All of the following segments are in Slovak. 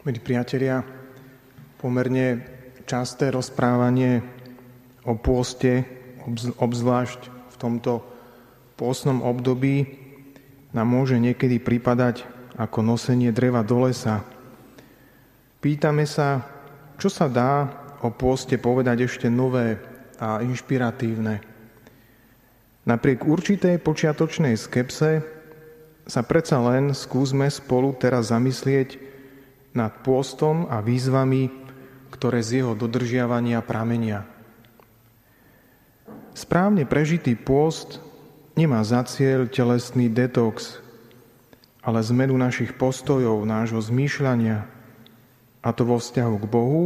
Milí priatelia, pomerne časté rozprávanie o pôste, obzvlášť v tomto pôstnom období, nám môže niekedy pripadať ako nosenie dreva do lesa. Pýtame sa, čo sa dá o pôste povedať ešte nové a inšpiratívne. Napriek určitej počiatočnej skepse sa predsa len skúsme spolu teraz zamyslieť nad pôstom a výzvami, ktoré z jeho dodržiavania pramenia. Správne prežitý pôst nemá za cieľ telesný detox, ale zmenu našich postojov, nášho zmýšľania, a to vo vzťahu k Bohu,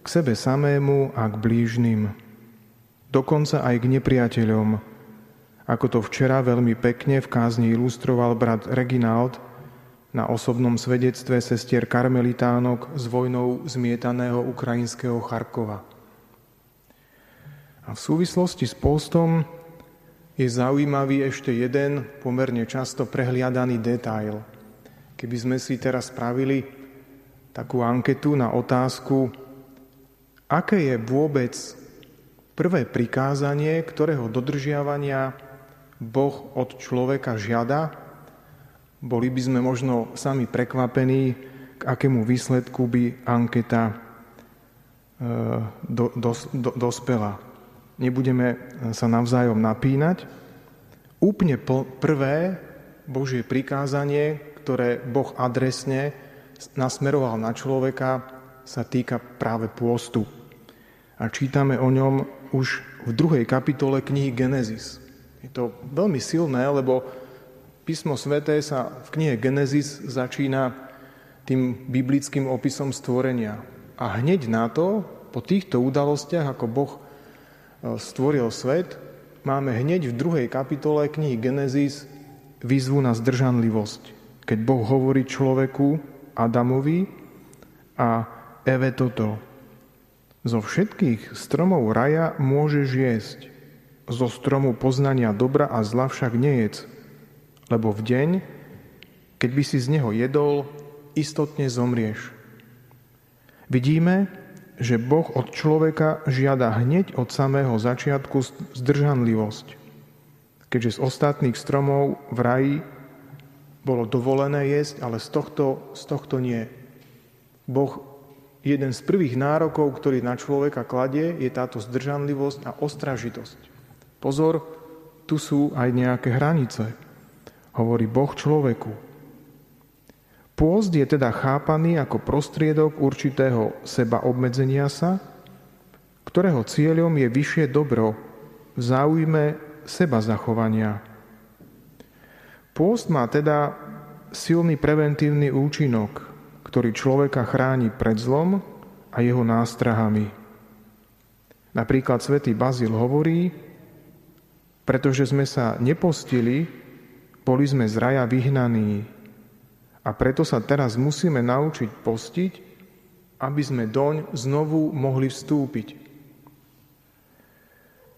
k sebe samému a k blížnym. Dokonca aj k nepriateľom, ako to včera veľmi pekne v kázni ilustroval brat Reginald – na osobnom svedectve sestier karmelitánok z vojnou zmietaného ukrajinského Charkova. A v súvislosti s postom je zaujímavý ešte jeden pomerne často prehliadaný detail. Keby sme si teraz spravili takú anketu na otázku, aké je vôbec prvé prikázanie, ktorého dodržiavania Boh od človeka žiada, boli by sme možno sami prekvapení, k akému výsledku by anketa e, do, do, do, dospela. Nebudeme sa navzájom napínať. Úplne prvé Božie prikázanie, ktoré Boh adresne nasmeroval na človeka, sa týka práve pôstu. A čítame o ňom už v druhej kapitole knihy Genesis. Je to veľmi silné, lebo Písmo sveté sa v knihe Genesis začína tým biblickým opisom stvorenia. A hneď na to, po týchto udalostiach, ako Boh e, stvoril svet, máme hneď v druhej kapitole knihy Genesis výzvu na zdržanlivosť. Keď Boh hovorí človeku, Adamovi a Eve toto. Zo všetkých stromov raja môžeš jesť, zo stromu poznania dobra a zla však nejedz, lebo v deň, keď by si z neho jedol, istotne zomrieš. Vidíme, že Boh od človeka žiada hneď od samého začiatku zdržanlivosť, keďže z ostatných stromov v raji bolo dovolené jesť, ale z tohto, z tohto nie. Boh jeden z prvých nárokov, ktorý na človeka kladie, je táto zdržanlivosť a ostražitosť. Pozor, tu sú aj nejaké hranice hovorí Boh človeku. Pôst je teda chápaný ako prostriedok určitého seba obmedzenia sa, ktorého cieľom je vyššie dobro v záujme seba zachovania. Pôst má teda silný preventívny účinok, ktorý človeka chráni pred zlom a jeho nástrahami. Napríklad svätý Bazil hovorí, pretože sme sa nepostili, boli sme z raja vyhnaní a preto sa teraz musíme naučiť postiť, aby sme doň znovu mohli vstúpiť.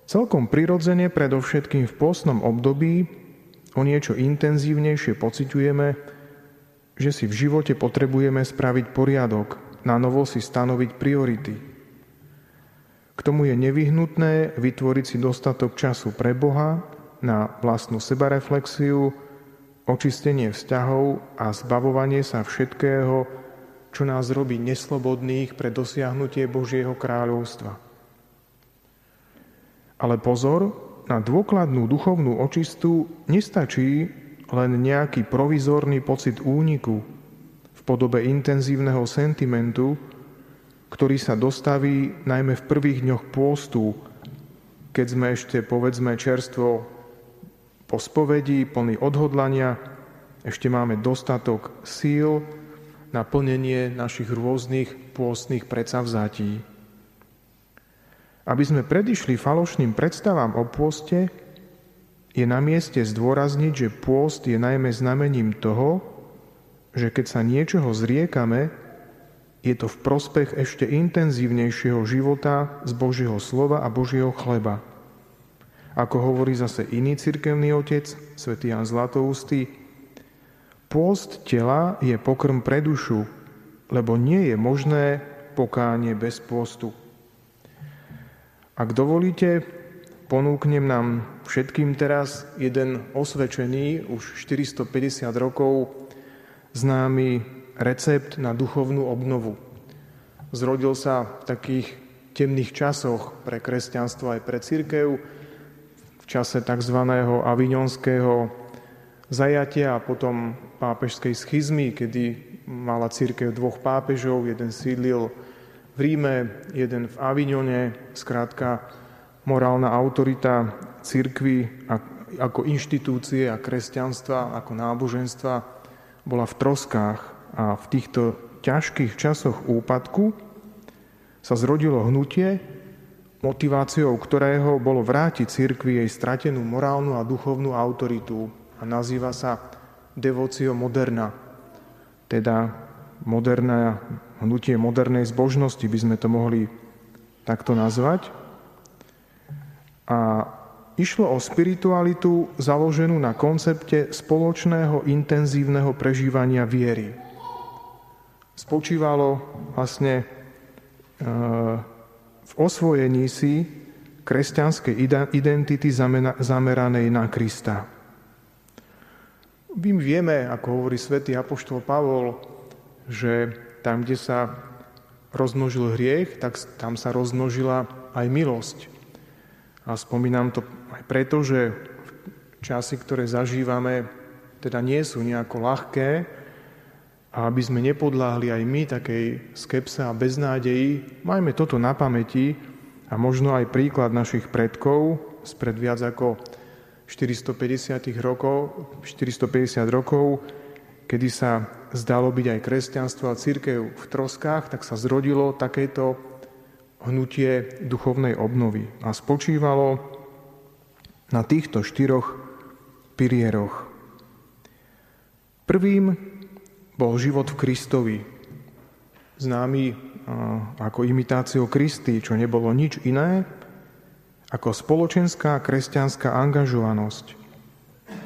Celkom prirodzene, predovšetkým v pôstnom období, o niečo intenzívnejšie pociťujeme, že si v živote potrebujeme spraviť poriadok, na novo si stanoviť priority. K tomu je nevyhnutné vytvoriť si dostatok času pre Boha na vlastnú sebareflexiu, očistenie vzťahov a zbavovanie sa všetkého, čo nás robí neslobodných pre dosiahnutie Božieho kráľovstva. Ale pozor, na dôkladnú duchovnú očistu nestačí len nejaký provizórny pocit úniku v podobe intenzívneho sentimentu, ktorý sa dostaví najmä v prvých dňoch pôstu, keď sme ešte, povedzme, čerstvo po spovedi, plný odhodlania, ešte máme dostatok síl na plnenie našich rôznych pôstnych predsavzatí. Aby sme predišli falošným predstavám o pôste, je na mieste zdôrazniť, že pôst je najmä znamením toho, že keď sa niečoho zriekame, je to v prospech ešte intenzívnejšieho života z Božieho slova a Božieho chleba. Ako hovorí zase iný cirkevný otec, svätý Jan Zlatoustý, pôst tela je pokrm pre dušu, lebo nie je možné pokánie bez pôstu. Ak dovolíte, ponúknem nám všetkým teraz jeden osvečený, už 450 rokov známy recept na duchovnú obnovu. Zrodil sa v takých temných časoch pre kresťanstvo aj pre církev, čase tzv. avignonského zajatia a potom pápežskej schizmy, kedy mala církev dvoch pápežov, jeden sídlil v Ríme, jeden v Avignone, skrátka morálna autorita církvy ako inštitúcie a kresťanstva, ako náboženstva bola v troskách a v týchto ťažkých časoch úpadku sa zrodilo hnutie, motiváciou ktorého bolo vrátiť cirkvi jej stratenú morálnu a duchovnú autoritu a nazýva sa devocio moderna, teda moderná, hnutie modernej zbožnosti by sme to mohli takto nazvať. A išlo o spiritualitu založenú na koncepte spoločného intenzívneho prežívania viery. Spočívalo vlastne v osvojení si kresťanskej identity zameranej na Krista. My vieme, ako hovorí svätý Apoštol Pavol, že tam, kde sa rozmnožil hriech, tak tam sa rozmnožila aj milosť. A spomínam to aj preto, že časy, ktoré zažívame, teda nie sú nejako ľahké, a aby sme nepodláhli aj my takej skepse a beznádeji, majme toto na pamäti a možno aj príklad našich predkov spred viac ako 450 rokov, 450 rokov, kedy sa zdalo byť aj kresťanstvo a církev v troskách, tak sa zrodilo takéto hnutie duchovnej obnovy a spočívalo na týchto štyroch pilieroch. Prvým bol život v Kristovi, známy ako imitáciou Kristy, čo nebolo nič iné ako spoločenská kresťanská angažovanosť,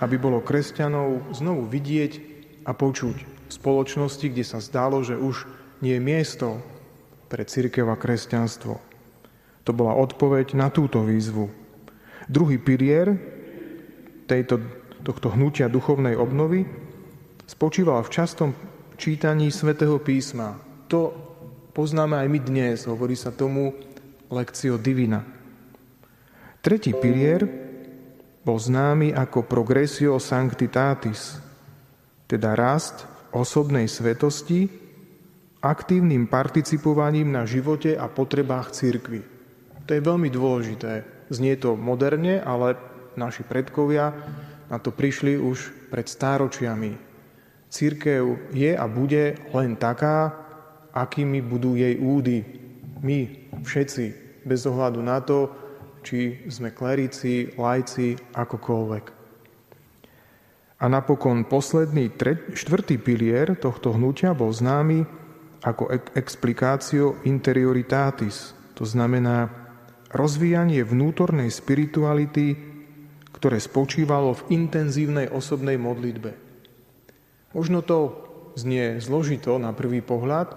aby bolo kresťanov znovu vidieť a počuť v spoločnosti, kde sa zdalo, že už nie je miesto pre církev a kresťanstvo. To bola odpoveď na túto výzvu. Druhý pilier tejto, tohto hnutia duchovnej obnovy spočíval v častom čítaní svätého písma. To poznáme aj my dnes, hovorí sa tomu lekcio divina. Tretí pilier bol známy ako progressio sanctitatis, teda rast osobnej svetosti, aktívnym participovaním na živote a potrebách církvy. To je veľmi dôležité. Znie to moderne, ale naši predkovia na to prišli už pred stáročiami. Církev je a bude len taká, akými budú jej údy. My všetci, bez ohľadu na to, či sme klerici, lajci, akokoľvek. A napokon posledný, štvrtý pilier tohto hnutia bol známy ako explikácio interioritatis, to znamená rozvíjanie vnútornej spirituality, ktoré spočívalo v intenzívnej osobnej modlitbe. Možno to znie zložito na prvý pohľad,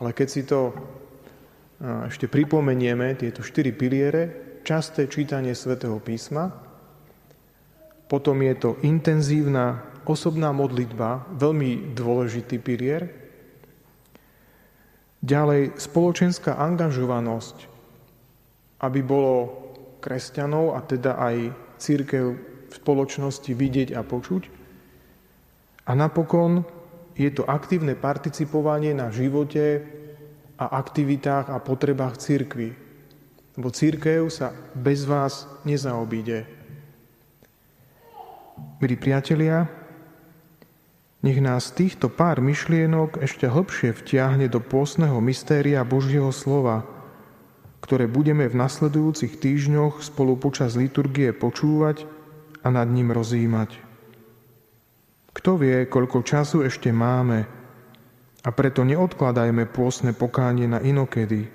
ale keď si to ešte pripomenieme, tieto štyri piliere, časté čítanie svätého písma, potom je to intenzívna osobná modlitba, veľmi dôležitý pilier. Ďalej spoločenská angažovanosť, aby bolo kresťanov a teda aj církev v spoločnosti vidieť a počuť. A napokon je to aktívne participovanie na živote a aktivitách a potrebách církvy. Lebo církev sa bez vás nezaobíde. Milí priatelia, nech nás týchto pár myšlienok ešte hlbšie vtiahne do pôsneho mystéria Božieho slova, ktoré budeme v nasledujúcich týždňoch spolu počas liturgie počúvať a nad ním rozímať. Kto vie, koľko času ešte máme a preto neodkladajme pôsne pokánie na inokedy.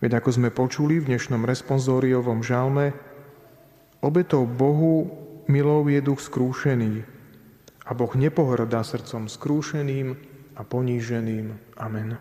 Veď ako sme počuli v dnešnom responsóriovom žalme, obetou Bohu milou je duch skrúšený a Boh nepohrdá srdcom skrúšeným, a poníženým. Amen.